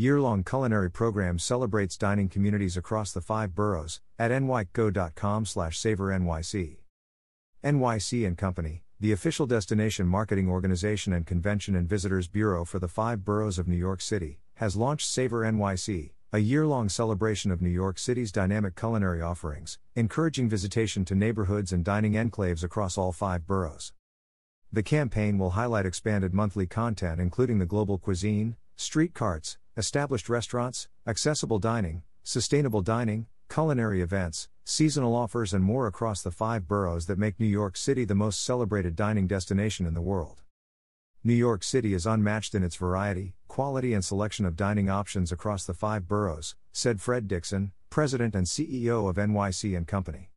year long culinary program celebrates dining communities across the five boroughs at nycgo.com slash savornyc. NYC and Company, the official destination marketing organization and convention and visitors bureau for the five boroughs of New York City, has launched Savor NYC, a year long celebration of New York City's dynamic culinary offerings, encouraging visitation to neighborhoods and dining enclaves across all five boroughs. The campaign will highlight expanded monthly content including the global cuisine, street carts, established restaurants, accessible dining, sustainable dining, culinary events, seasonal offers, and more across the five boroughs that make New York City the most celebrated dining destination in the world. New York City is unmatched in its variety, quality, and selection of dining options across the five boroughs, said Fred Dixon, president and CEO of NYC and Company.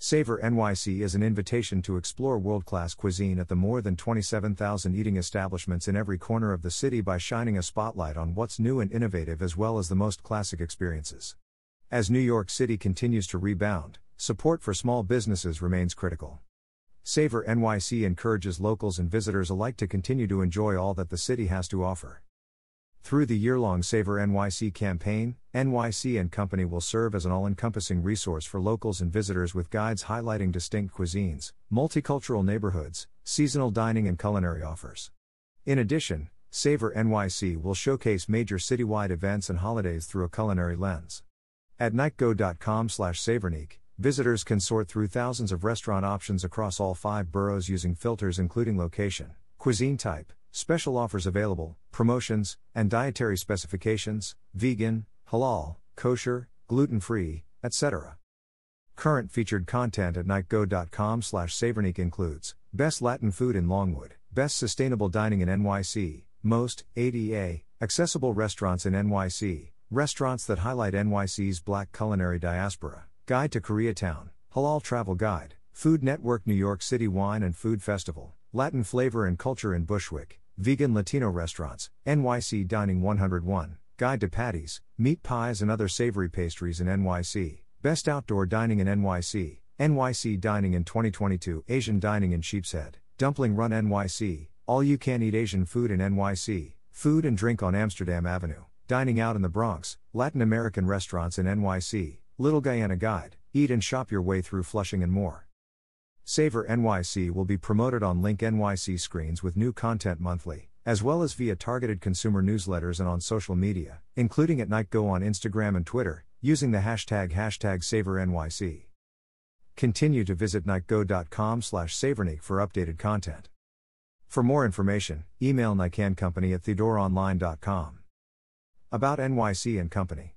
Savor NYC is an invitation to explore world class cuisine at the more than 27,000 eating establishments in every corner of the city by shining a spotlight on what's new and innovative as well as the most classic experiences. As New York City continues to rebound, support for small businesses remains critical. Savor NYC encourages locals and visitors alike to continue to enjoy all that the city has to offer. Through the year-long Savor NYC campaign, NYC and Company will serve as an all-encompassing resource for locals and visitors with guides highlighting distinct cuisines, multicultural neighborhoods, seasonal dining and culinary offers. In addition, Savor NYC will showcase major citywide events and holidays through a culinary lens. At nycgo.com/savornyc, Visitors can sort through thousands of restaurant options across all five boroughs using filters including location, cuisine type, special offers available, promotions, and dietary specifications, vegan, halal, kosher, gluten free, etc. Current featured content at nycgo.com slash savornyc includes Best Latin Food in Longwood, Best Sustainable Dining in NYC, Most, ADA, Accessible Restaurants in NYC, Restaurants that highlight NYC's Black culinary diaspora. Guide to Koreatown, Halal Travel Guide, Food Network New York City Wine and Food Festival, Latin Flavor and Culture in Bushwick, Vegan Latino Restaurants, NYC Dining 101, Guide to Patties, Meat Pies and Other Savory Pastries in NYC, Best Outdoor Dining in NYC, NYC Dining in 2022, Asian Dining in Sheepshead, Dumpling Run NYC, All You Can Eat Asian Food in NYC, Food and Drink on Amsterdam Avenue, Dining Out in the Bronx, Latin American Restaurants in NYC, Little Guyana Guide, eat and shop your way through Flushing and more. Savor NYC will be promoted on Link NYC screens with new content monthly, as well as via targeted consumer newsletters and on social media, including at NYCgo on Instagram and Twitter, using the hashtag hashtag SavorNYC. Continue to visit nycgo.com slash for updated content. For more information, email Company at theodoreonline.com. About NYC and Company.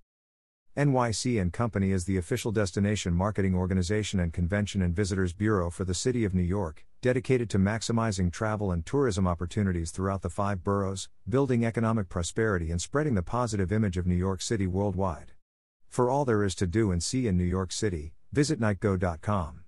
NYC and Company is the official destination marketing organization and convention and visitors bureau for the city of New York, dedicated to maximizing travel and tourism opportunities throughout the five boroughs, building economic prosperity and spreading the positive image of New York City worldwide. For all there is to do and see in New York City, visit nycgo.com.